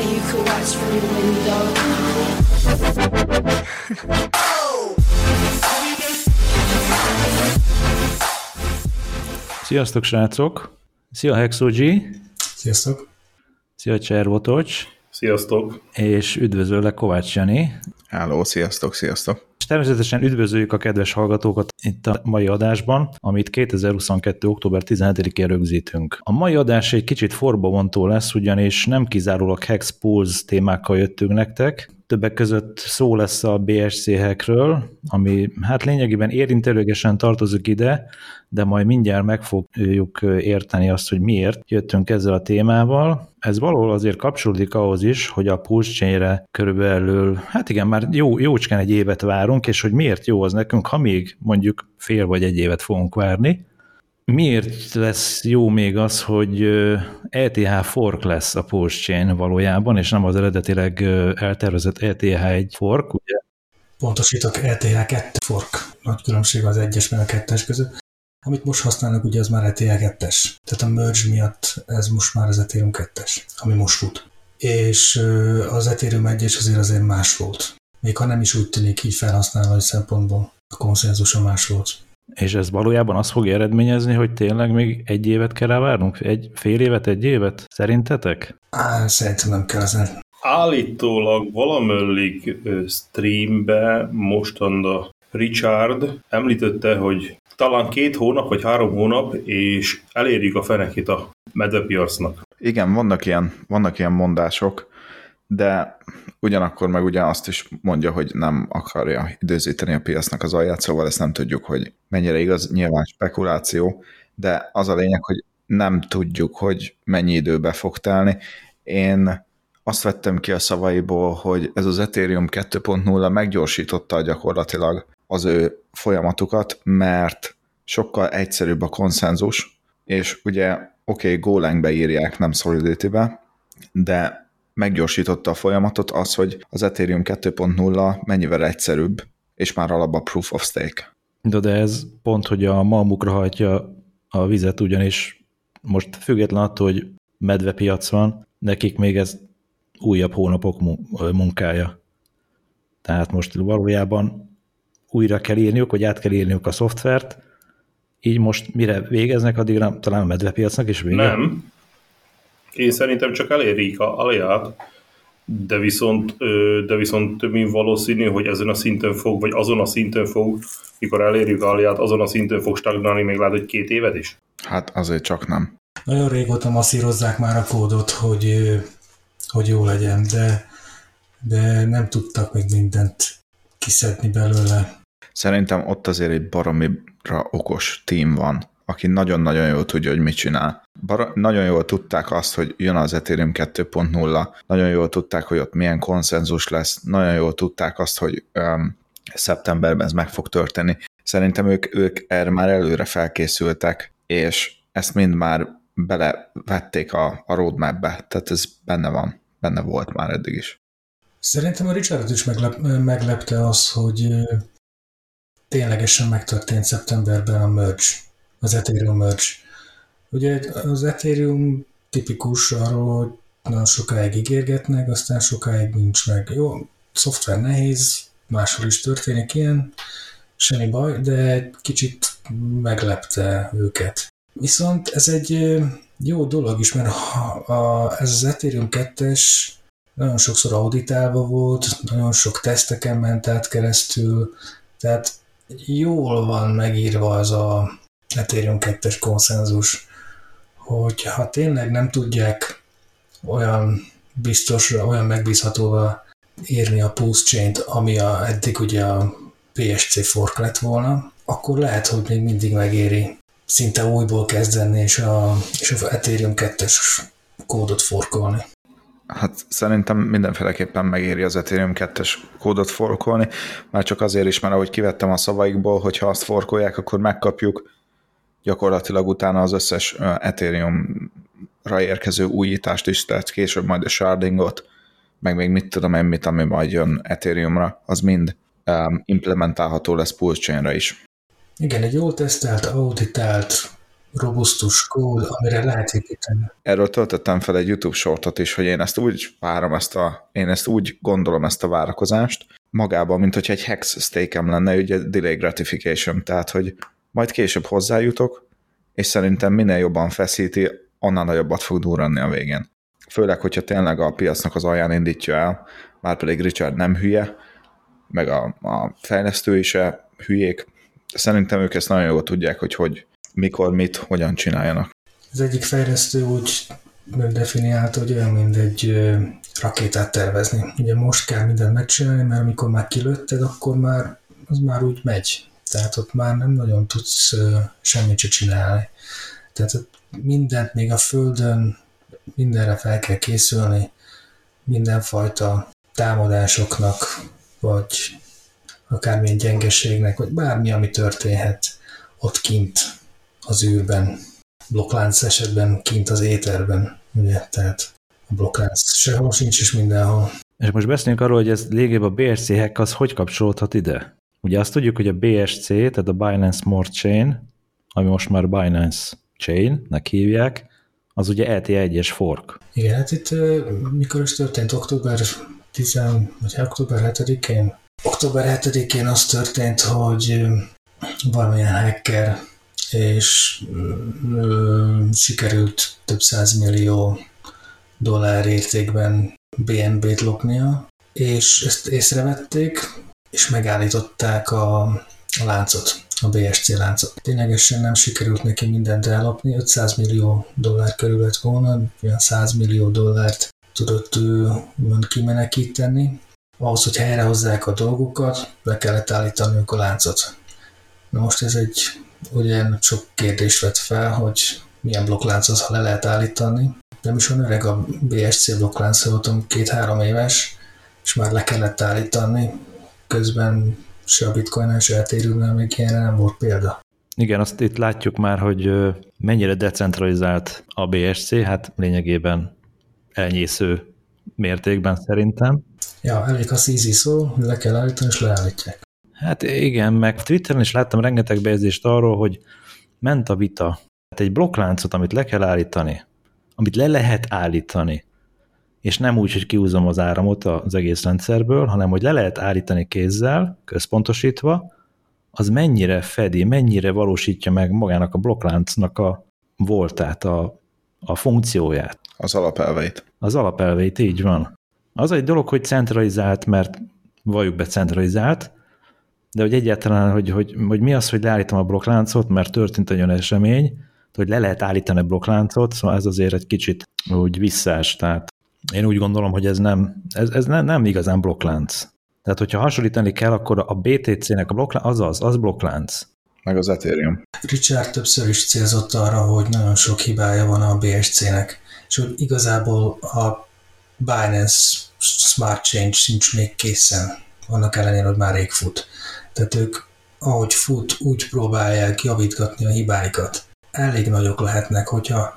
and you could watch from your window. Sziasztok, srácok! Szia, Hexogy! Sziasztok! Szia, Cservotocs! Sziasztok! És üdvözöllek, Kovács Jani! Hello, sziasztok, sziasztok! És természetesen üdvözöljük a kedves hallgatókat itt a mai adásban, amit 2022. október 17-én rögzítünk. A mai adás egy kicsit forbabontó lesz, ugyanis nem kizárólag Hex Pulse témákkal jöttünk nektek, többek között szó lesz a BSC hackről, ami hát lényegében érintőlegesen tartozik ide, de majd mindjárt meg fogjuk érteni azt, hogy miért jöttünk ezzel a témával. Ez valahol azért kapcsolódik ahhoz is, hogy a chain körülbelül, hát igen, már jó, jócskán egy évet várunk, és hogy miért jó az nekünk, ha még mondjuk fél vagy egy évet fogunk várni. Miért lesz jó még az, hogy ETH fork lesz a Pulse Chain valójában, és nem az eredetileg eltervezett ETH egy fork, ugye? Pontosítok, ETH 2 fork. Nagy különbség az egyes meg a kettes között. Amit most használnak, ugye az már ETH 2-es. Tehát a merge miatt ez most már az Ethereum 2-es, ami most fut. És az Ethereum 1 azért azért más volt. Még ha nem is úgy tűnik így felhasználói szempontból, a konszenzusa más volt. És ez valójában azt fogja eredményezni, hogy tényleg még egy évet kell rá várnunk? Egy fél évet, egy évet? Szerintetek? Á, szerintem nem kell ezen. Állítólag valamöllig streambe mostanda Richard említette, hogy talán két hónap vagy három hónap, és elérjük a fenekét a medvepiacnak. Igen, vannak ilyen, vannak ilyen mondások, de ugyanakkor meg ugye azt is mondja, hogy nem akarja időzíteni a piacnak az alját, szóval ezt nem tudjuk, hogy mennyire igaz, nyilván spekuláció, de az a lényeg, hogy nem tudjuk, hogy mennyi időbe fog telni. Én azt vettem ki a szavaiból, hogy ez az Ethereum 2.0 meggyorsította gyakorlatilag az ő folyamatukat, mert sokkal egyszerűbb a konszenzus, és ugye oké, okay, Golang beírják, nem Solidity-be, de meggyorsította a folyamatot az, hogy az Ethereum 2.0 mennyivel egyszerűbb, és már alapban proof of stake. De, de ez pont, hogy a malmukra hajtja a vizet, ugyanis most független attól, hogy medvepiac van, nekik még ez újabb hónapok munkája. Tehát most valójában újra kell írniuk, vagy át kell írniuk a szoftvert, így most mire végeznek, addigra talán a medvepiacnak is vége? Nem, én szerintem csak elérik a alját, de viszont, de viszont több mint valószínű, hogy ezen a szinten fog, vagy azon a szinten fog, mikor elérjük a alját, azon a szinten fog stagnálni még lehet, hogy két évet is. Hát azért csak nem. Nagyon régóta masszírozzák már a kódot, hogy, hogy jó legyen, de, de nem tudtak még mindent kiszedni belőle. Szerintem ott azért egy baromira okos tím van, aki nagyon-nagyon jól tudja, hogy mit csinál. Bar- nagyon jól tudták azt, hogy jön az Ethereum 2.0, nagyon jól tudták, hogy ott milyen konszenzus lesz, nagyon jól tudták azt, hogy um, szeptemberben ez meg fog történni. Szerintem ők, ők erre már előre felkészültek, és ezt mind már belevették a, a roadmapbe, tehát ez benne van, benne volt már eddig is. Szerintem a Richard is meglep, meglepte az, hogy ténylegesen megtörtént szeptemberben a merge az Ethereum merge. Ugye az Ethereum tipikus arról, hogy nagyon sokáig ígérgetnek, aztán sokáig nincs meg. Jó, szoftver nehéz, máshol is történik ilyen, semmi baj, de kicsit meglepte őket. Viszont ez egy jó dolog is, mert a, a, ez az Ethereum 2-es nagyon sokszor auditálva volt, nagyon sok teszteken ment át keresztül, tehát jól van megírva az a Ethereum 2-es konszenzus, hogy ha tényleg nem tudják olyan biztosra, olyan megbízhatóvá írni a Pulse Chain-t, ami a, eddig ugye a PSC fork lett volna, akkor lehet, hogy még mindig megéri szinte újból kezdeni, és a, és a Ethereum 2-es kódot forkolni. Hát szerintem mindenféleképpen megéri az Ethereum 2-es kódot forkolni, már csak azért is, mert ahogy kivettem a szavaikból, hogy ha azt forkolják, akkor megkapjuk gyakorlatilag utána az összes Ethereum-ra érkező újítást is, tehát később majd a shardingot, meg még mit tudom én, mit, ami majd jön Ethereum-ra, az mind implementálható lesz Pulse is. Igen, egy jól tesztelt, auditált robusztus kód, amire lehet építeni. Erről töltöttem fel egy YouTube sortot is, hogy én ezt úgy várom, ezt a, én ezt úgy gondolom ezt a várakozást, magában, mint hogyha egy hex stake lenne, ugye delay gratification, tehát hogy majd később hozzájutok, és szerintem minél jobban feszíti, annál nagyobbat fog durranni a végén. Főleg, hogyha tényleg a piacnak az alján indítja el, már pedig Richard nem hülye, meg a, a fejlesztői se hülyék. Szerintem ők ezt nagyon jól tudják, hogy, hogy mikor, mit, hogyan csináljanak. Az egyik fejlesztő úgy definiálta, hogy olyan, mint egy rakétát tervezni. Ugye most kell mindent megcsinálni, mert amikor már kilőtted, akkor már az már úgy megy. Tehát ott már nem nagyon tudsz semmit se csinálni. Tehát ott mindent még a földön, mindenre fel kell készülni, mindenfajta támadásoknak, vagy akármilyen gyengeségnek, vagy bármi, ami történhet ott kint az űrben, blokklánc esetben kint az éterben, ugye, tehát a blokklánc sehol sincs, és mindenhol. És most beszéljünk arról, hogy ez lényegében a BSC hack az hogy kapcsolódhat ide? Ugye azt tudjuk, hogy a BSC, tehát a Binance Smart Chain, ami most már Binance Chain-nek hívják, az ugye ET1-es fork. Igen, hát itt mikor is történt október 10, vagy október 7-én? Október 7-én az történt, hogy valamilyen hacker és ö, sikerült több millió dollár értékben BNB-t lopnia, és ezt észrevették, és megállították a, a láncot, a BSC láncot. Ténylegesen nem sikerült neki mindent ellopni, 500 millió dollár körül lett volna, olyan 100 millió dollárt tudott ő kimenekíteni. Ahhoz, hogy helyrehozzák a dolgokat, le kellett állítaniuk a láncot. Na most ez egy ugye sok kérdést vett fel, hogy milyen blokkláncot, ha le lehet állítani. Nem is olyan öreg a BSC blokklánc, voltam két-három éves, és már le kellett állítani. Közben se a bitcoin se ethereum még ilyenre nem volt példa. Igen, azt itt látjuk már, hogy mennyire decentralizált a BSC, hát lényegében elnyésző mértékben szerintem. Ja, elég a easy szó, le kell állítani, és leállítják. Hát igen, meg Twitteren is láttam rengeteg bejegyzést arról, hogy ment a vita. Hát egy blokkláncot, amit le kell állítani, amit le lehet állítani, és nem úgy, hogy kiúzom az áramot az egész rendszerből, hanem hogy le lehet állítani kézzel, központosítva, az mennyire fedi, mennyire valósítja meg magának a blokkláncnak a voltát, a, a funkcióját. Az alapelveit. Az alapelveit, így van. Az egy dolog, hogy centralizált, mert valljuk be centralizált, de hogy egyáltalán, hogy, hogy, hogy mi az, hogy leállítom a blokkláncot, mert történt egy olyan esemény, hogy le lehet állítani a blokkláncot, szóval ez azért egy kicsit úgy visszás, tehát én úgy gondolom, hogy ez nem, ez, ez nem, nem igazán blokklánc. Tehát, hogyha hasonlítani kell, akkor a BTC-nek a blokklánc, az az, az blokklánc. Meg az Ethereum. Richard többször is célzott arra, hogy nagyon sok hibája van a BSC-nek, és hogy igazából a Binance Smart Change sincs még készen, annak ellenére, hogy már rég fut. Tehát ők, ahogy fut, úgy próbálják javítgatni a hibáikat. Elég nagyok lehetnek, hogyha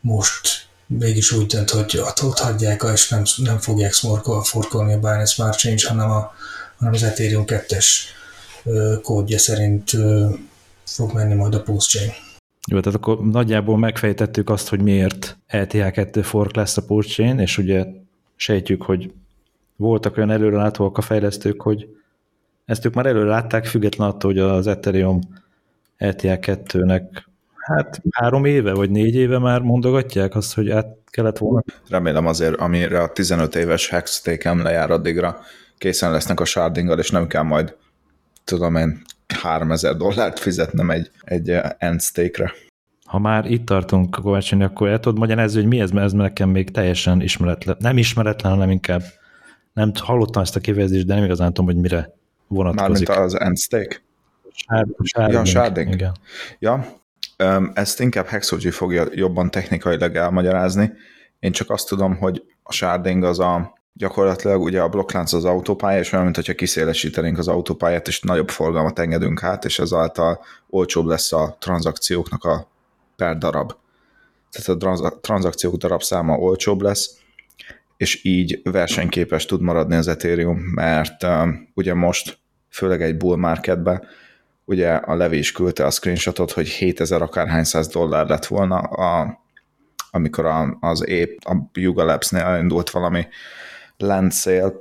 most mégis úgy dönt, hogy ott hagyják, és nem, nem fogják smorkol, forkolni a Binance Smart Change, hanem, a, hanem az Ethereum 2-es kódja szerint fog menni majd a Pulse Chain. Jó, tehát akkor nagyjából megfejtettük azt, hogy miért ETH2 fork lesz a Pulse Chain, és ugye sejtjük, hogy voltak olyan előrelátóak a fejlesztők, hogy ezt ők már előre látták, független attól, hogy az Ethereum ETH2-nek hát három éve vagy négy éve már mondogatják azt, hogy át kellett volna. Remélem azért, amire a 15 éves hextékem lejár addigra készen lesznek a shardinggal, és nem kell majd tudom én 3000 dollárt fizetnem egy, egy end stake-re. Ha már itt tartunk, Kovácsony, akkor el tudod magyarázni, hogy mi ez, mert ez nekem még teljesen ismeretlen. Nem ismeretlen, hanem inkább nem hallottam ezt a kifejezést, de nem igazán tudom, hogy mire vonatkozik. Mármint az end stake? Sharding. Ja, sharding. Igen. Ja, ezt inkább Hexogy fogja jobban technikailag elmagyarázni. Én csak azt tudom, hogy a sharding az a gyakorlatilag ugye a blokklánc az autópálya, és olyan, mintha kiszélesítenénk az autópályát, és nagyobb forgalmat engedünk át, és ezáltal olcsóbb lesz a tranzakcióknak a per darab. Tehát a tranzakciók darab száma olcsóbb lesz, és így versenyképes tud maradni az Ethereum, mert um, ugye most, főleg egy bull marketben, ugye a Levi is küldte a screenshotot, hogy 7000 akárhány száz dollár lett volna, a, amikor a, az épp a Yuga Labs-nél elindult valami land sale,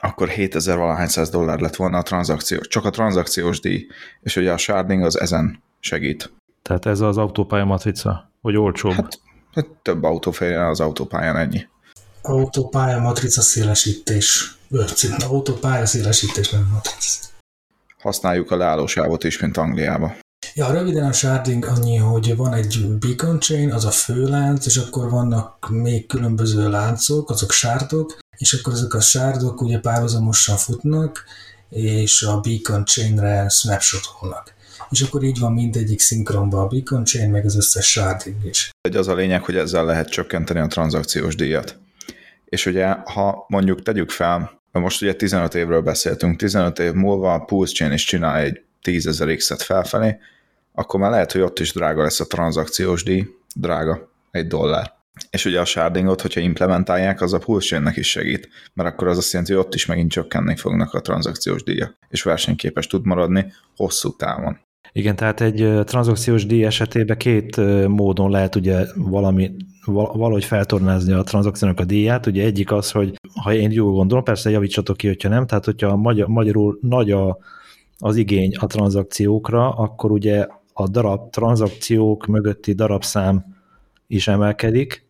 akkor 7000 valahány száz dollár lett volna a tranzakció, csak a tranzakciós díj, és ugye a sharding az ezen segít. Tehát ez az autópálya matrica, hogy olcsóbb. Hát, hát több autó férjen az autópályán ennyi. Autópálya matrica szélesítés. Autópálya szélesítés, nem matrica. Használjuk a leállósávot is, mint Angliába. Ja, röviden a sharding annyi, hogy van egy beacon chain, az a főlánc, és akkor vannak még különböző láncok, azok sárdok, és akkor ezek a sárdok ugye párhuzamosan futnak, és a beacon chainre snapshotolnak. És akkor így van mindegyik szinkronban a beacon chain, meg az összes sharding is. Egy az a lényeg, hogy ezzel lehet csökkenteni a tranzakciós díjat. És ugye, ha mondjuk tegyük fel, most ugye 15 évről beszéltünk, 15 év múlva a Pulse Chain is csinál egy 10 X-et felfelé, akkor már lehet, hogy ott is drága lesz a tranzakciós díj, drága, egy dollár. És ugye a shardingot, hogyha implementálják, az a pulse is segít, mert akkor az azt jelenti, hogy ott is megint csökkenni fognak a tranzakciós díjak, és versenyképes tud maradni hosszú távon. Igen, tehát egy tranzakciós díj esetében két módon lehet ugye valami, valahogy feltornázni a tranzakciónak a díját. Ugye egyik az, hogy ha én jól gondolom, persze javítsatok ki, hogyha nem, tehát hogyha magyar, magyarul nagy a, az igény a tranzakciókra, akkor ugye a darab tranzakciók mögötti darabszám is emelkedik,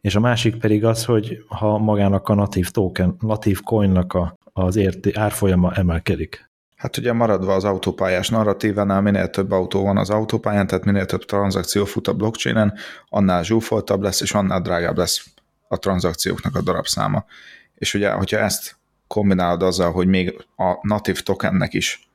és a másik pedig az, hogy ha magának a natív token, natív coinnak a, az érti, árfolyama emelkedik. Hát ugye maradva az autópályás narratívánál, minél több autó van az autópályán, tehát minél több tranzakció fut a blockchainen, annál zsúfoltabb lesz, és annál drágább lesz a tranzakcióknak a darabszáma. És ugye, hogyha ezt kombinálod azzal, hogy még a natív tokennek is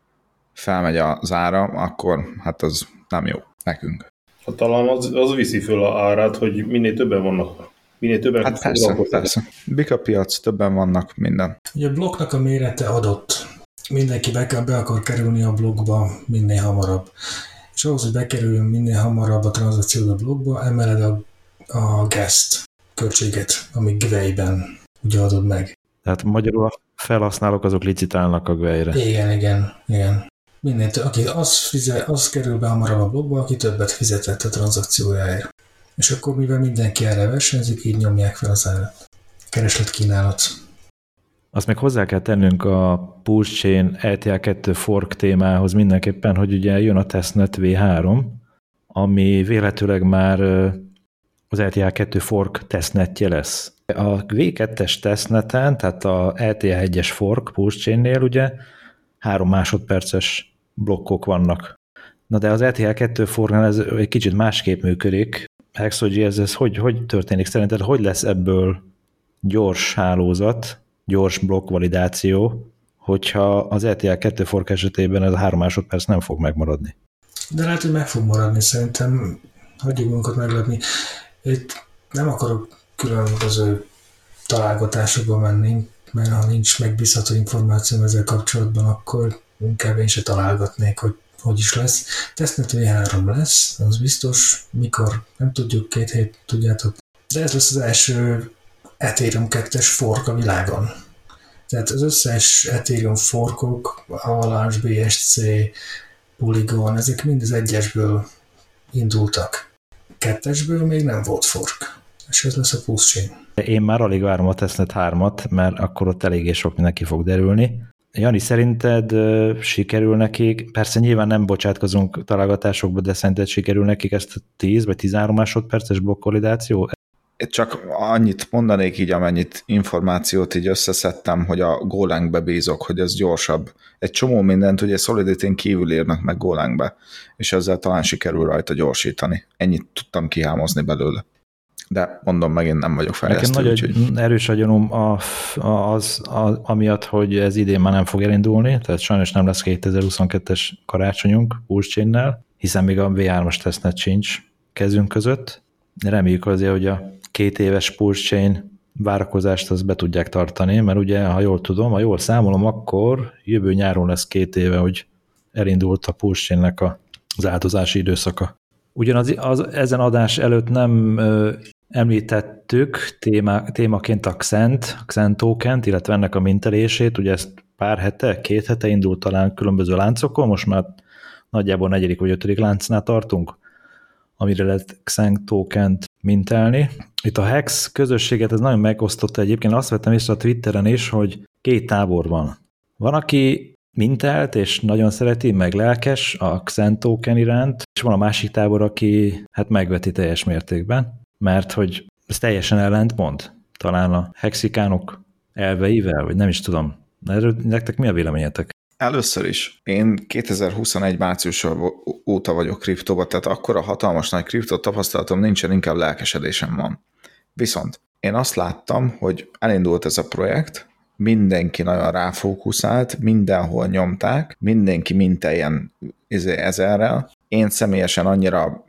felmegy az ára, akkor hát az nem jó nekünk. Hát talán az, az viszi föl a árát, hogy minél többen vannak. Minél többen hát persze, persze. Bika piac, többen vannak, minden. Ugye a blokknak a mérete adott. Mindenki be, be akar kerülni a blokkba minél hamarabb. És ahhoz, hogy bekerüljön minél hamarabb a tranzakció a blokkba, emeled a, a guest költséget, ami Gwei-ben ugye adod meg. Tehát magyarul a felhasználók azok licitálnak a Gwei-re. Igen, igen, igen. Több, aki az, fizet, az kerül be hamarabb a blogba, aki többet fizetett a tranzakciójáért. És akkor, mivel mindenki erre versenyzik, így nyomják fel az árat. Kereslet kínálat. Azt még hozzá kell tennünk a Pulse Chain LTA 2 fork témához mindenképpen, hogy ugye jön a testnet V3, ami véletőleg már az LTA 2 fork testnetje lesz. A V2-es testneten, tehát a LTA 1-es fork Pulse Chain-nél ugye három másodperces blokkok vannak. Na de az ETH 2 fornál ez egy kicsit másképp működik. Hexogy, ez, ez hogy, hogy történik? Szerinted hogy lesz ebből gyors hálózat, gyors blokkvalidáció, hogyha az ETH 2 fork esetében ez a három másodperc nem fog megmaradni? De lehet, hogy meg fog maradni, szerintem hagyjuk magunkat meglepni. Itt nem akarok különböző találgatásokba menni, mert ha nincs megbízható információ ezzel kapcsolatban, akkor inkább én se találgatnék, hogy hogy is lesz. Testnet V3 lesz, az biztos, mikor, nem tudjuk, két hét, tudjátok. De ez lesz az első Ethereum 2-es fork a világon. Tehát az összes Ethereum forkok, Avalanche, BSC, Polygon, ezek mind az egyesből indultak. Kettesből még nem volt fork. És ez lesz a Pulse Chain. Én már alig várom a Testnet 3-at, mert akkor ott eléggé sok mindenki fog derülni. Jani, szerinted sikerül nekik, persze nyilván nem bocsátkozunk találgatásokba, de szerinted sikerül nekik ezt a 10 vagy 13 másodperces blokkolidáció? Csak annyit mondanék így, amennyit információt így összeszedtem, hogy a Golangbe bízok, hogy ez gyorsabb. Egy csomó mindent ugye solidity kívül írnak meg Golangbe, és ezzel talán sikerül rajta gyorsítani. Ennyit tudtam kihámozni belőle de mondom, megint nem vagyok fejlesztő. Nekem nagy úgy, erős a gyanúm a, a, az, a, amiatt, hogy ez idén már nem fog elindulni, tehát sajnos nem lesz 2022-es karácsonyunk Pulse hiszen még a V3-as tesztnet sincs kezünk között. Reméljük azért, hogy a két éves Pulse Chain várakozást azt be tudják tartani, mert ugye, ha jól tudom, ha jól számolom, akkor jövő nyáron lesz két éve, hogy elindult a Pulse Chain-nek az áldozási időszaka. Ugyanaz az, ezen adás előtt nem említettük téma, témaként a Xent, a Xent token illetve ennek a mintelését, ugye ezt pár hete, két hete indult talán különböző láncokon, most már nagyjából negyedik vagy ötödik láncnál tartunk, amire lehet Xeng tokent mintelni. Itt a Hex közösséget ez nagyon megosztotta egyébként, azt vettem észre a Twitteren is, hogy két tábor van. Van, aki mintelt, és nagyon szereti, meg lelkes a Xen token iránt, és van a másik tábor, aki hát megveti teljes mértékben, mert hogy ez teljesen ellent mond. Talán a hexikánok elveivel, vagy nem is tudom. Erről nektek mi a véleményetek? Először is, én 2021 március óta vagyok kriptóba, tehát akkor a hatalmas nagy kriptó tapasztalatom nincsen, inkább lelkesedésem van. Viszont én azt láttam, hogy elindult ez a projekt, mindenki nagyon ráfókuszált, mindenhol nyomták, mindenki minteljen izé, ezerrel. Én személyesen annyira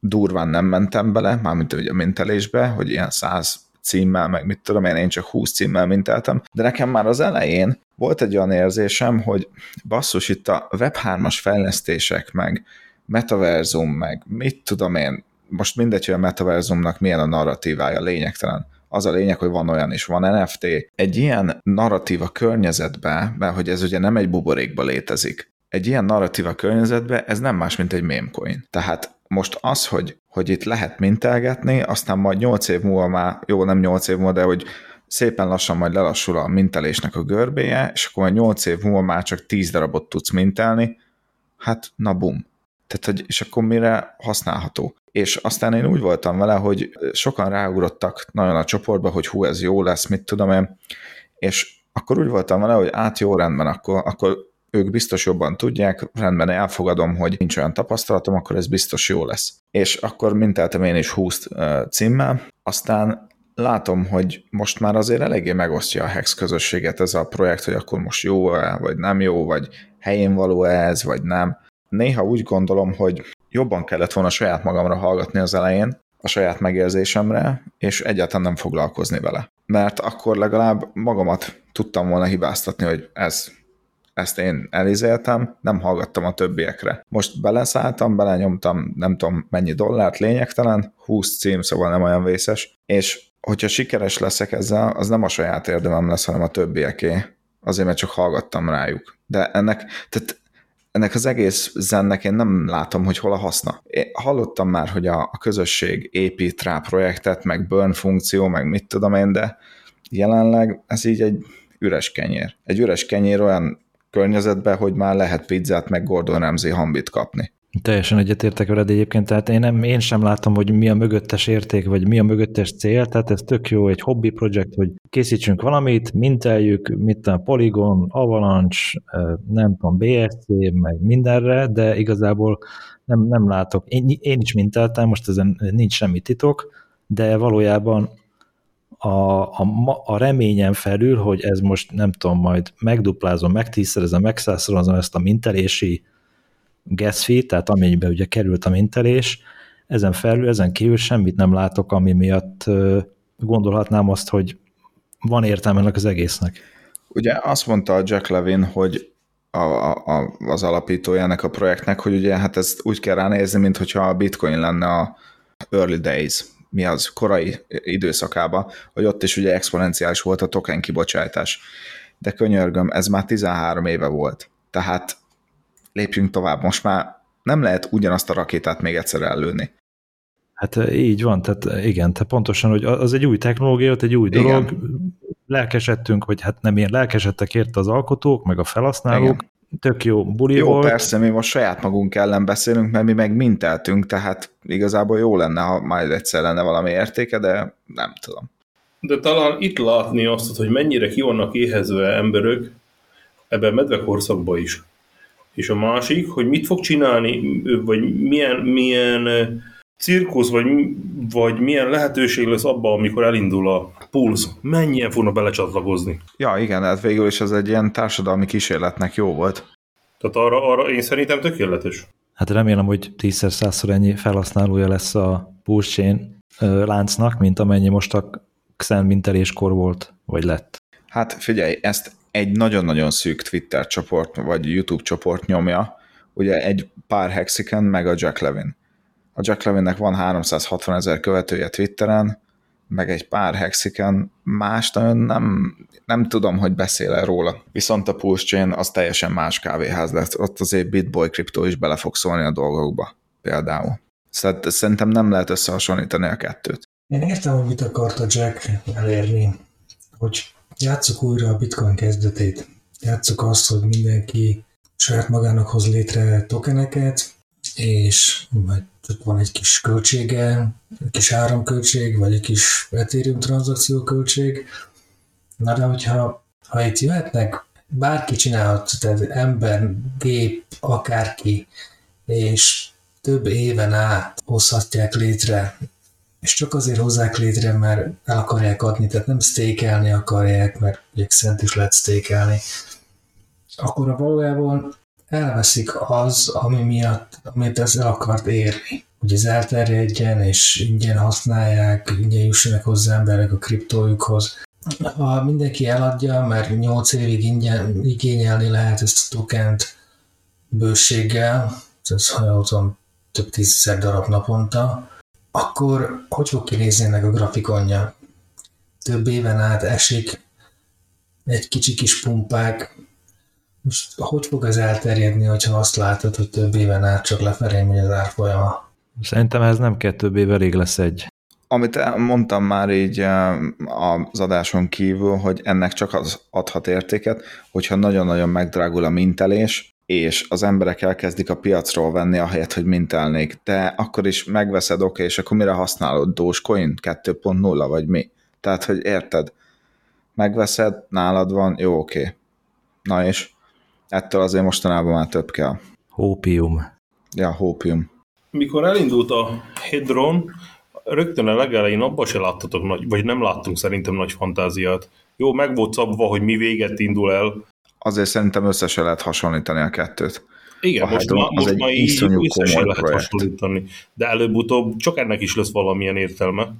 durván nem mentem bele, mármint a mintelésbe, hogy ilyen száz címmel, meg mit tudom én, én csak 20 címmel minteltem, de nekem már az elején volt egy olyan érzésem, hogy basszus, itt a Web3-as fejlesztések, meg metaverzum, meg mit tudom én, most mindegy, hogy a metaverzumnak milyen a narratívája, lényegtelen. Az a lényeg, hogy van olyan is, van NFT. Egy ilyen narratíva környezetbe, mert hogy ez ugye nem egy buborékba létezik, egy ilyen narratíva környezetbe ez nem más, mint egy mémcoin. Tehát most az, hogy, hogy itt lehet mintelgetni, aztán majd 8 év múlva már, jó, nem 8 év múlva, de hogy szépen lassan majd lelassul a mintelésnek a görbéje, és akkor majd 8 év múlva már csak 10 darabot tudsz mintelni, hát na bum. Tehát, hogy, és akkor mire használható. És aztán én úgy voltam vele, hogy sokan ráugrottak nagyon a csoportba, hogy hú, ez jó lesz, mit tudom én, és akkor úgy voltam vele, hogy át jó rendben, akkor, akkor ők biztos jobban tudják, rendben elfogadom, hogy nincs olyan tapasztalatom, akkor ez biztos jó lesz. És akkor minteltem én is 20 címmel, aztán látom, hogy most már azért eléggé megosztja a Hex közösséget ez a projekt, hogy akkor most jó-e, vagy nem jó, vagy helyén való ez, vagy nem. Néha úgy gondolom, hogy jobban kellett volna saját magamra hallgatni az elején, a saját megérzésemre, és egyáltalán nem foglalkozni vele. Mert akkor legalább magamat tudtam volna hibáztatni, hogy ez ezt én elizéltem, nem hallgattam a többiekre. Most beleszálltam, belenyomtam nem tudom mennyi dollárt, lényegtelen, 20 cím, szóval nem olyan vészes, és hogyha sikeres leszek ezzel, az nem a saját érdemem lesz, hanem a többieké. Azért, mert csak hallgattam rájuk. De ennek, tehát ennek az egész zennek én nem látom, hogy hol a haszna. Én hallottam már, hogy a, a közösség épít rá projektet, meg burn funkció, meg mit tudom én, de jelenleg ez így egy üres kenyér. Egy üres kenyér olyan környezetben, hogy már lehet pizzát meg Gordon Ramsay hambit kapni. Teljesen egyetértek veled egyébként, tehát én, nem, én sem látom, hogy mi a mögöttes érték, vagy mi a mögöttes cél, tehát ez tök jó, egy hobby projekt, hogy készítsünk valamit, minteljük, mit a Polygon, Avalanche, nem tudom, BSC, meg mindenre, de igazából nem, nem látok. Én, én is minteltem, most ezen nincs semmi titok, de valójában a, a, a reményen felül, hogy ez most nem tudom, majd megduplázom, megtízszerezem, megszázszorozom ezt a mintelési gas fee, tehát amennyibe ugye került a mintelés, ezen felül, ezen kívül semmit nem látok, ami miatt gondolhatnám azt, hogy van értelme ennek az egésznek. Ugye azt mondta Jack Levin, hogy a, a, az alapítója ennek a projektnek, hogy ugye hát ezt úgy kell ránézni, mint hogyha a bitcoin lenne a early days, mi az korai időszakába, hogy ott is ugye exponenciális volt a token kibocsátás. De könyörgöm, ez már 13 éve volt. Tehát lépjünk tovább, most már nem lehet ugyanazt a rakétát még egyszer ellőni. Hát így van, tehát igen, tehát pontosan, hogy az egy új technológia, egy új dolog, igen. lelkesedtünk, hogy hát nem ilyen lelkesedtek érte az alkotók, meg a felhasználók, igen tök jó buli jó, volt. persze, mi most saját magunk ellen beszélünk, mert mi meg minteltünk, tehát igazából jó lenne, ha majd egyszer lenne valami értéke, de nem tudom. De talán itt látni azt, hogy mennyire ki vannak éhezve emberök ebben medvekorszakban is. És a másik, hogy mit fog csinálni, vagy milyen, milyen cirkusz, vagy, vagy milyen lehetőség lesz abban, amikor elindul a pulsz, mennyien fognak belecsatlakozni. Ja, igen, hát végül is ez egy ilyen társadalmi kísérletnek jó volt. Tehát arra, arra én szerintem tökéletes. Hát remélem, hogy tízszer, százszor ennyi felhasználója lesz a Pulse Chain láncnak, mint amennyi most a Xen minteléskor volt, vagy lett. Hát figyelj, ezt egy nagyon-nagyon szűk Twitter csoport, vagy YouTube csoport nyomja, ugye egy pár Hexicon, meg a Jack Levin. A Jack Levinnek van 360 ezer követője Twitteren, meg egy pár hexiken, más nagyon nem, nem tudom, hogy beszél-e róla. Viszont a Pulse az teljesen más kávéház lesz. Ott azért Bitboy kriptó is bele fog szólni a dolgokba például. Szerintem nem lehet összehasonlítani a kettőt. Én értem, hogy mit akart a Jack elérni, hogy játsszuk újra a bitcoin kezdetét. Játsszuk azt, hogy mindenki saját magának hoz létre tokeneket, és majd van egy kis költsége, egy kis áramköltség, vagy egy kis Ethereum tranzakció költség. Na de hogyha ha itt jöhetnek, bárki csinálhat, tehát ember, gép, akárki, és több éven át hozhatják létre, és csak azért hozzák létre, mert el akarják adni, tehát nem stékelni akarják, mert ugye szent is lehet stékelni, akkor a valójában elveszik az, ami miatt, amit ez el akart érni. Hogy ez elterjedjen, és ingyen használják, ingyen jussanak hozzá emberek a kriptójukhoz. Ha mindenki eladja, mert 8 évig ingyen igényelni lehet ezt a tokent bőséggel, ez ha több tízezer darab naponta, akkor hogy fog kinézni ennek a grafikonja? Több éven át esik, egy kicsi kis pumpák, most hogy fog ez elterjedni, hogyha azt látod, hogy több éven át csak lefelé megy az árfolyama? Szerintem ez nem kell több év, elég lesz egy. Amit mondtam már így eh, az adáson kívül, hogy ennek csak az adhat értéket, hogyha nagyon-nagyon megdrágul a mintelés, és az emberek elkezdik a piacról venni, ahelyett, hogy mintelnék. De akkor is megveszed, oké, okay, és akkor mire használod? Dogecoin 2.0 vagy mi? Tehát, hogy érted? Megveszed, nálad van, jó, oké. Okay. Na és? Ettől azért mostanában már több kell. Hópium. Ja, hópium. Mikor elindult a Hedron, rögtön a legelején abban se láttatok nagy, vagy nem láttunk szerintem nagy fantáziát. Jó, meg volt szabva, hogy mi véget indul el. Azért szerintem össze se lehet hasonlítani a kettőt. Igen, a most, Hedron ma, az most egy már így komoly lehet projekt. hasonlítani. De előbb-utóbb csak ennek is lesz valamilyen értelme.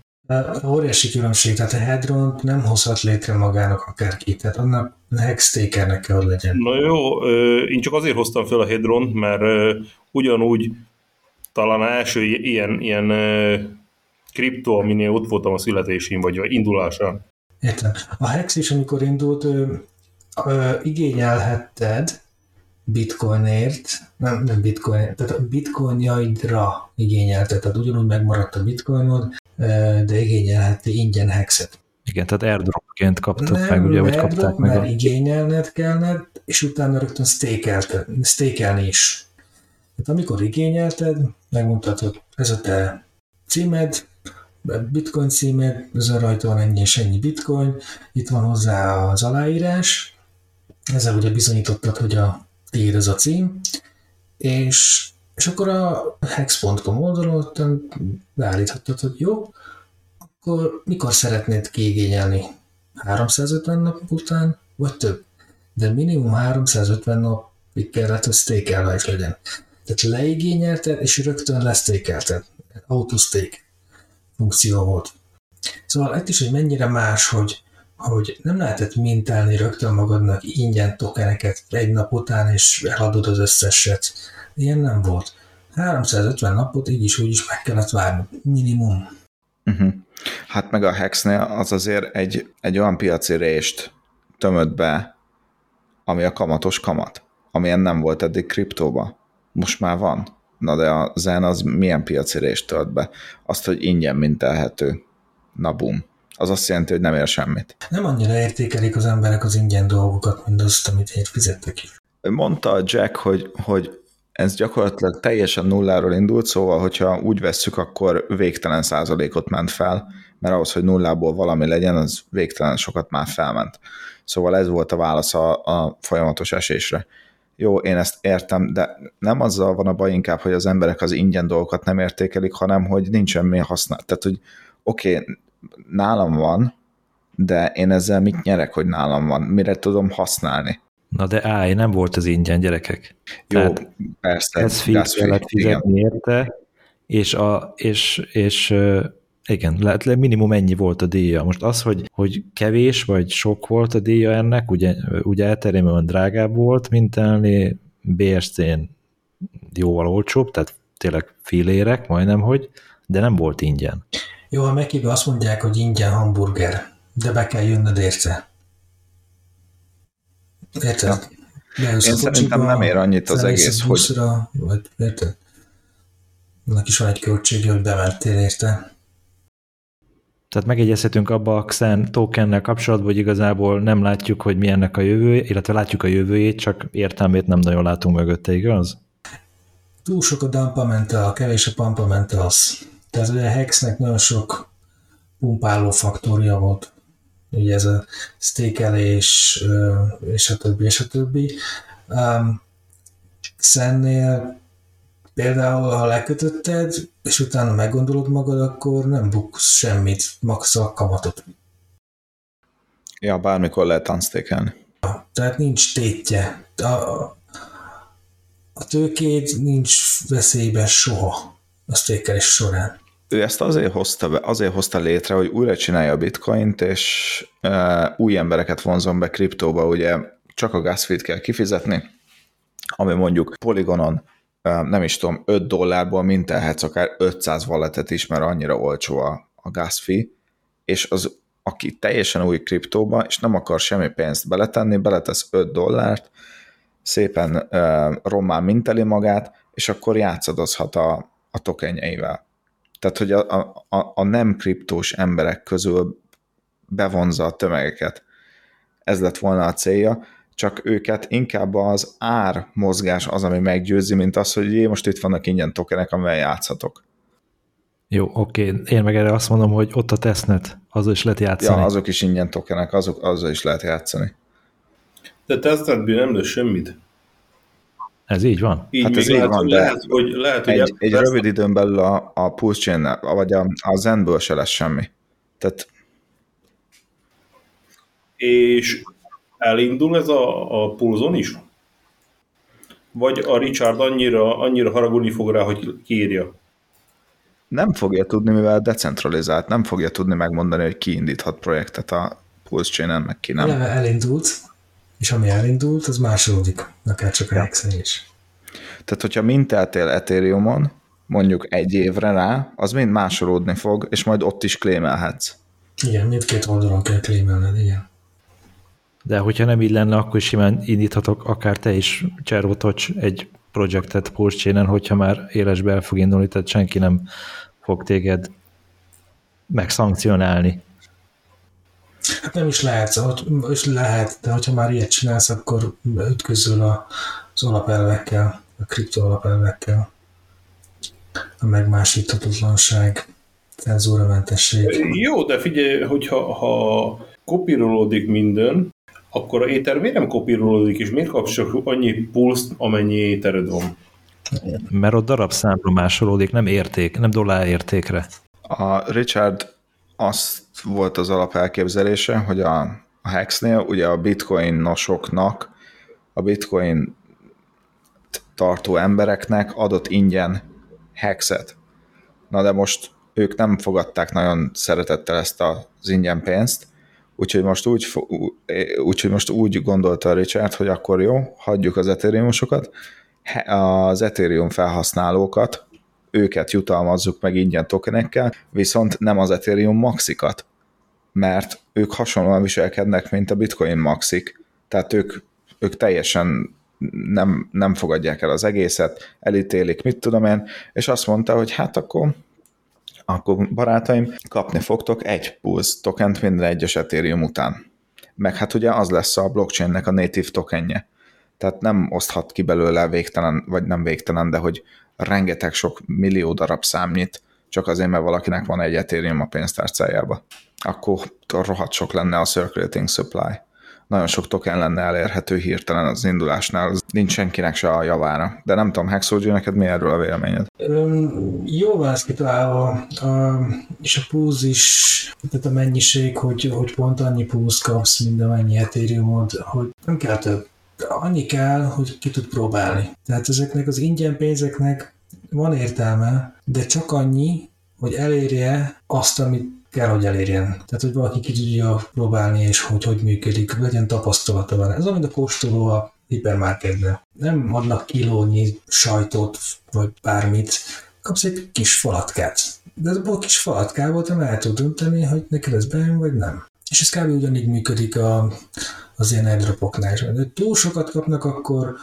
Óriási különbség, tehát a Hedron nem hozhat létre magának akárki, tehát annak hextakernek kell, legyen. Na jó, én csak azért hoztam fel a Hedron, mert ugyanúgy talán első ilyen, ilyen kriptó, aminél ott voltam a születésén, vagy a indulásán. Értem. A Hex is, amikor indult, ö, igényelhetted bitcoinért, nem, nem bitcoin, tehát a bitcoinjaidra igényelted, tehát ugyanúgy megmaradt a bitcoinod, de igényelheti ingyen hexet. Igen, tehát airdropként kaptuk meg, ugye, vagy airdrop, kapták meg mert a... igényelned kellene, és utána rögtön stakelni is. Tehát amikor igényelted, megmondtad, hogy ez a te címed, bitcoin címed, ezen rajta van ennyi és ennyi bitcoin, itt van hozzá az aláírás, ezzel ugye bizonyítottad, hogy a tiéd ez a cím, és, és akkor a hex.com oldalon ott beállíthattad, hogy jó, akkor mikor szeretnéd kiigényelni? 350 nap után, vagy több? De minimum 350 napig kellett, hogy stakelve is legyen. Tehát leigényelted, és rögtön lesztékelted. Autostake funkció volt. Szóval itt is, hogy mennyire más, hogy, hogy nem lehetett mintelni rögtön magadnak ingyen tokeneket egy nap után, és eladod az összeset. Ilyen nem volt. 350 napot így is úgy is meg kellett várni. Minimum. Uh-huh. Hát meg a Hexnél az azért egy, egy olyan piaci rést tömött be, ami a kamatos kamat, amilyen nem volt eddig kriptóba. Most már van. Na de a Zen az milyen piaci rést tölt be? Azt, hogy ingyen mintelhető. Na bum. Az azt jelenti, hogy nem ér semmit. Nem annyira értékelik az emberek az ingyen dolgokat, mint azt, amit én fizettek is. Mondta a Jack, hogy, hogy ez gyakorlatilag teljesen nulláról indult, szóval, hogyha úgy vesszük, akkor végtelen százalékot ment fel, mert ahhoz, hogy nullából valami legyen, az végtelen sokat már felment. Szóval ez volt a válasz a, a folyamatos esésre. Jó, én ezt értem, de nem azzal van a baj inkább, hogy az emberek az ingyen dolgokat nem értékelik, hanem hogy nincsen mi használ. Tehát, hogy oké, okay, nálam van, de én ezzel mit nyerek, hogy nálam van? Mire tudom használni? Na de állj, nem volt az ingyen, gyerekek. Jó, Tehát persze. ez fix kellett fizetni érte, és, a, és, és igen, lehet, le- minimum ennyi volt a díja. Most az, hogy, hogy kevés vagy sok volt a díja ennek, ugye, ugye elterjemben drágább volt, mint elni BSC-n jóval olcsóbb, tehát tényleg filérek, majdnem hogy, de nem volt ingyen. Jó, a Mekibe azt mondják, hogy ingyen hamburger, de be kell jönnöd érte. Érted? Beülsz Én a szerintem kocsiba, nem ér annyit az egész, a hogy- buszra, Vagy, érted? Annak is van egy költsége, hogy bementél érte. Tehát megegyezhetünk abba a Xen tokennel kapcsolatban, hogy igazából nem látjuk, hogy mi ennek a jövője, illetve látjuk a jövőjét, csak értelmét nem nagyon látunk mögötte, igaz? Túl sok a dumpamental, kevés a pampamentalsz. Tehát ugye a Hexnek nagyon sok pumpáló faktorja volt. Ugye ez a stékelés, és a többi, és a többi. Um, Xennél például, ha lekötötted, és utána meggondolod magad, akkor nem buksz semmit, max a kamatot. Ja, bármikor lehet unstakelni. Tehát nincs tétje. A, a tőkéd nincs veszélyben soha a stékelés során. Ő ezt azért hozta, be, azért hozta létre, hogy újra csinálja a bitcoint, és uh, új embereket vonzon be kriptóba, ugye csak a fee-t kell kifizetni, ami mondjuk Polygonon uh, nem is tudom, 5 dollárból mintelhetsz akár 500 walletet is, mert annyira olcsó a, a fee, és az, aki teljesen új kriptóba, és nem akar semmi pénzt beletenni, beletesz 5 dollárt, szépen uh, rommá minteli magát, és akkor játszadozhat a, a tokenjeivel. Tehát, hogy a, a, a nem kriptós emberek közül bevonza a tömegeket. Ez lett volna a célja, csak őket inkább az ár mozgás az, ami meggyőzi, mint az, hogy jé, most itt vannak ingyen tokenek, amivel játszhatok. Jó, oké. Én meg erre azt mondom, hogy ott a testnet, az is lehet játszani. Ja, azok is ingyen tokenek, azok, azzal is lehet játszani. De tesztedből nem lesz semmit. Ez így van? Így Hát ez így lehet, van, hogy de lehet, hogy, lehet, hogy Egy, egy rövid időn belül a, a Pulse vagy a, a Zenből se lesz semmi. Tehát és elindul ez a, a pulzon is? Vagy a Richard annyira, annyira haragudni fog rá, hogy kiírja? nem fogja tudni, mivel decentralizált, nem fogja tudni megmondani, hogy ki indíthat projektet a Pulse chain meg ki nem. Eleve elindult, és ami elindult, az másolódik, akár csak a hexen is. Tehát, hogyha minteltél Ethereumon, mondjuk egy évre rá, az mind másolódni fog, és majd ott is klémelhetsz. Igen, mindkét oldalon kell claimelned, igen. De hogyha nem így lenne, akkor is simán indíthatok akár te is, Cservotocs, egy projektet Pulse chain hogyha már élesbe el fog indulni, tehát senki nem fog téged megszankcionálni. Hát nem is lehet, ott is lehet, de hogyha már ilyet csinálsz, akkor ütközöl a- az alapelvekkel, a kripto alapelvekkel. A megmásíthatatlanság, cenzúramentesség. Jó, de figyelj, hogyha ha kopírolódik minden, akkor a éter miért nem kopírolódik, és miért kapsz csak annyi pulszt, amennyi étered van? Mert ott darabszámra másolódik, nem érték, nem dollár értékre. A Richard azt volt az alapelképzelése, hogy a, a Hexnél ugye a bitcoinosoknak, a bitcoin tartó embereknek adott ingyen hexet. Na de most ők nem fogadták nagyon szeretettel ezt az ingyen pénzt, úgyhogy most úgy, úgyhogy most úgy gondolta a Richard, hogy akkor jó, hagyjuk az ethereum az Ethereum felhasználókat, őket jutalmazzuk meg ingyen tokenekkel, viszont nem az Ethereum maxikat, mert ők hasonlóan viselkednek, mint a Bitcoin maxik, tehát ők, ők teljesen nem, nem fogadják el az egészet, elítélik, mit tudom én, és azt mondta, hogy hát akkor akkor barátaim, kapni fogtok egy Pulse tokent minden egyes Ethereum után. Meg hát ugye az lesz a blockchainnek a native tokenje. Tehát nem oszthat ki belőle végtelen, vagy nem végtelen, de hogy rengeteg sok millió darab számnyit, csak azért, mert valakinek van egy Ethereum a pénztárcájába. Akkor rohadt sok lenne a circulating supply. Nagyon sok token lenne elérhető hirtelen az indulásnál, az nincs senkinek se a javára. De nem tudom, Hexolgy, neked mi erről a véleményed? Öm, Jó van kitalálva, és a púz is, tehát a mennyiség, hogy, hogy pont annyi púz kapsz, mint amennyi ethereum hogy nem kell több. Annyi kell, hogy ki tud próbálni. Tehát ezeknek az ingyen pénzeknek van értelme, de csak annyi, hogy elérje azt, amit kell, hogy elérjen. Tehát, hogy valaki ki tudja próbálni, és hogy hogy működik, legyen tapasztalata vele. Ez olyan, a kóstoló a hipermarketben. Nem adnak kilónyi sajtot, vagy bármit, kapsz egy kis falatkát. de ez a kis falatkából te el tud dönteni, hogy neked ez bejön, vagy nem. És ez kb. ugyanígy működik a, az ilyen airdropoknál. De túl sokat kapnak, akkor,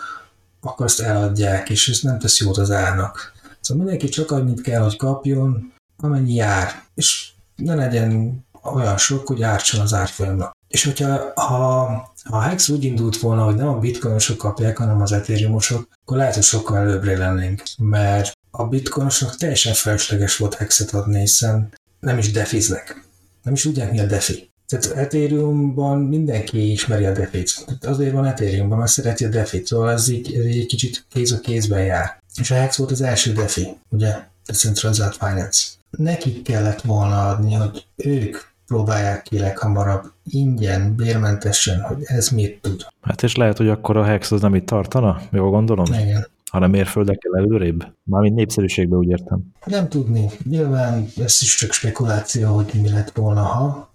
akkor azt eladják, és ez nem tesz jót az árnak. Szóval mindenki csak annyit kell, hogy kapjon, amennyi jár. És ne legyen olyan sok, hogy ártson az árfolyamnak. És hogyha ha, ha a Hex úgy indult volna, hogy nem a bitcoinosok kapják, hanem az ethereumosok, akkor lehet, hogy sokkal előbbre lennénk. Mert a bitcoinosok teljesen felesleges volt Hexet adni, hiszen nem is defiznek. Nem is tudják, mi a defi. Tehát Ethereumban mindenki ismeri a defit. Azért van Ethereumban, mert szereti a defit, szóval ez így, ez így egy kicsit kéz a kézben jár. És a Hex volt az első defi, ugye? Decentralized Finance. Nekik kellett volna adni, hogy ők próbálják ki leghamarabb ingyen, bérmentesen, hogy ez mit tud. Hát és lehet, hogy akkor a Hex az nem itt tartana, jól gondolom? Igen. Hanem mérföldekkel előrébb? Mármint népszerűségben úgy értem. Nem tudni. Nyilván ez is csak spekuláció, hogy mi lett volna, ha,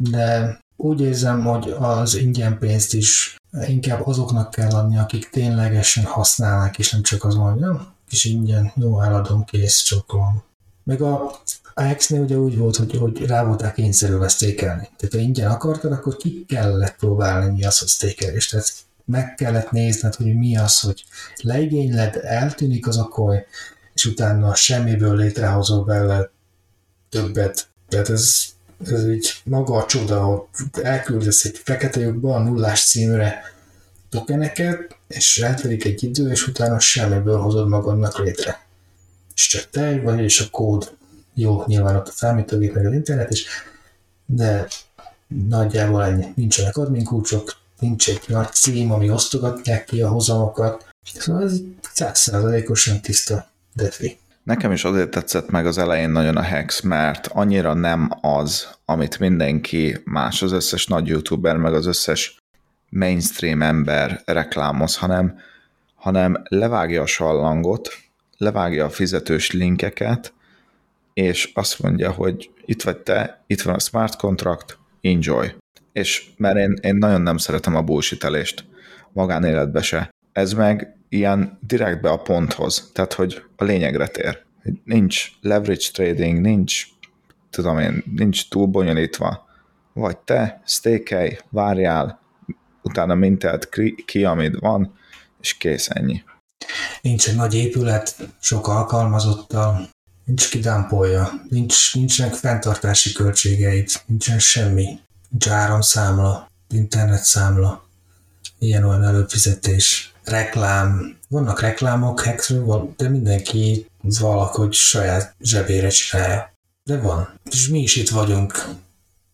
de úgy érzem, hogy az ingyen pénzt is inkább azoknak kell adni, akik ténylegesen használnak, és nem csak az mondja, és ingyen, jó, eladom, kész, csokolom. Meg a, a X-nél ugye úgy volt, hogy, hogy rá volták kényszerülve sztékelni. Tehát ha ingyen akartad, akkor ki kellett próbálni, mi az, hogy sztékelés. Tehát meg kellett nézned, hogy mi az, hogy leigényled, eltűnik az a koly, és utána semmiből létrehozol belőle többet. Tehát ez így maga a csoda, hogy elküldesz egy fekete lyukba a nullás címre tokeneket, és eltelik egy idő, és utána semmiből hozod magadnak létre. És csak te vagy, és a kód. Jó, nyilván ott a számítógép, meg az internet is, de nagyjából ennyi. Nincsenek admin kulcsok, nincs egy nagy cím, ami osztogatják ki a hozamokat. Szóval ez százszerzalékosan tiszta defi. Nekem is azért tetszett meg az elején nagyon a Hex, mert annyira nem az, amit mindenki más, az összes nagy youtuber, meg az összes mainstream ember reklámoz, hanem, hanem levágja a sallangot, levágja a fizetős linkeket, és azt mondja, hogy itt vagy te, itt van a smart contract, enjoy. És mert én, én nagyon nem szeretem a bullshitelést, magánéletbe se. Ez meg ilyen direktbe a ponthoz, tehát hogy a lényegre tér. Nincs leverage trading, nincs, tudom én, nincs túl bonyolítva. Vagy te, stékelj, várjál, utána mintelt ki, amit van, és kész ennyi. Nincs egy nagy épület, sok alkalmazottal, nincs kidámpolja, nincs, nincsenek fenntartási költségeit, nincsen semmi, nincs áramszámla, internetszámla, ilyen olyan előfizetés, reklám, vannak reklámok Hexről, de mindenki valahogy saját zsebére csinálja. De van. És mi is itt vagyunk,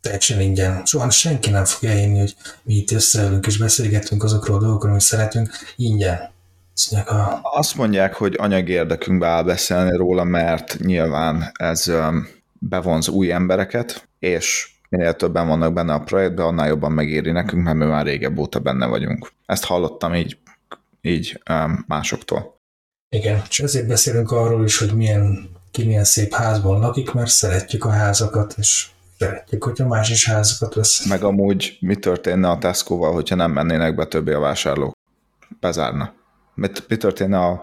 teljesen ingyen. Soha senki nem fogja hinni, hogy mi itt összeülünk és beszélgetünk azokról a dolgokról, amit szeretünk, ingyen. Azt, a... Azt mondják, hogy anyagi érdekünkbe áll beszélni róla, mert nyilván ez bevonz új embereket, és minél többen vannak benne a projektben, annál jobban megéri nekünk, mert mi már régebb óta benne vagyunk. Ezt hallottam így, így másoktól. Igen, és ezért beszélünk arról is, hogy milyen, ki milyen szép házban lakik, mert szeretjük a házakat, és szeretjük, hogyha más is házakat vesz. Meg amúgy mi történne a Tesco-val, hogyha nem mennének be többé a vásárlók? Bezárna. Mit, mi történne a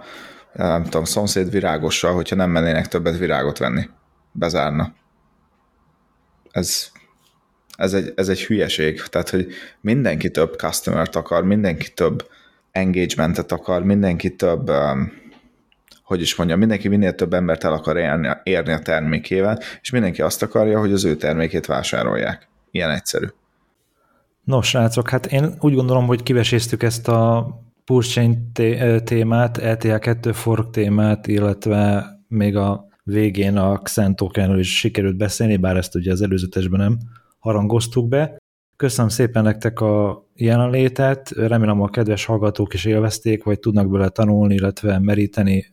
nem tudom, szomszéd virágossal, hogyha nem mennének többet virágot venni? Bezárna. Ez, ez, egy, ez egy hülyeség. Tehát, hogy mindenki több customer akar, mindenki több engagementet akar, mindenki több um, hogy is mondjam, mindenki minél több embert el akar érni, érni a termékével, és mindenki azt akarja, hogy az ő termékét vásárolják. Ilyen egyszerű. Nos, srácok, hát én úgy gondolom, hogy kiveséztük ezt a Chain témát, ETL 2 fork témát, illetve még a végén a Xen tokenről is sikerült beszélni, bár ezt ugye az előzetesben nem harangoztuk be. Köszönöm szépen nektek a jelenlétet, remélem a kedves hallgatók is élvezték, vagy tudnak bele tanulni, illetve meríteni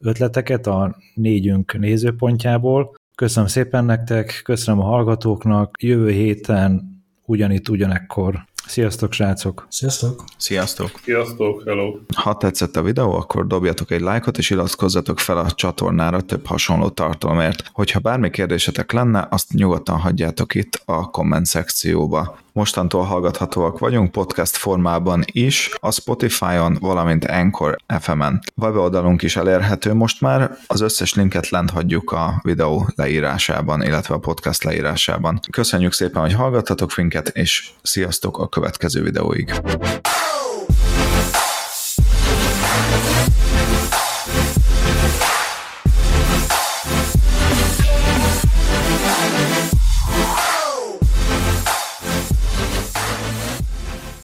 ötleteket a négyünk nézőpontjából. Köszönöm szépen nektek, köszönöm a hallgatóknak, jövő héten ugyanitt, ugyanekkor Sziasztok, srácok! Sziasztok! Sziasztok! Sziasztok, hello! Ha tetszett a videó, akkor dobjatok egy lájkot, és iratkozzatok fel a csatornára több hasonló tartalomért. Hogyha bármi kérdésetek lenne, azt nyugodtan hagyjátok itt a komment szekcióba. Mostantól hallgathatóak vagyunk podcast formában is, a Spotify-on, valamint Anchor FM-en. Weboldalunk is elérhető most már, az összes linket lent hagyjuk a videó leírásában, illetve a podcast leírásában. Köszönjük szépen, hogy hallgattatok minket, és sziasztok a következő videóig.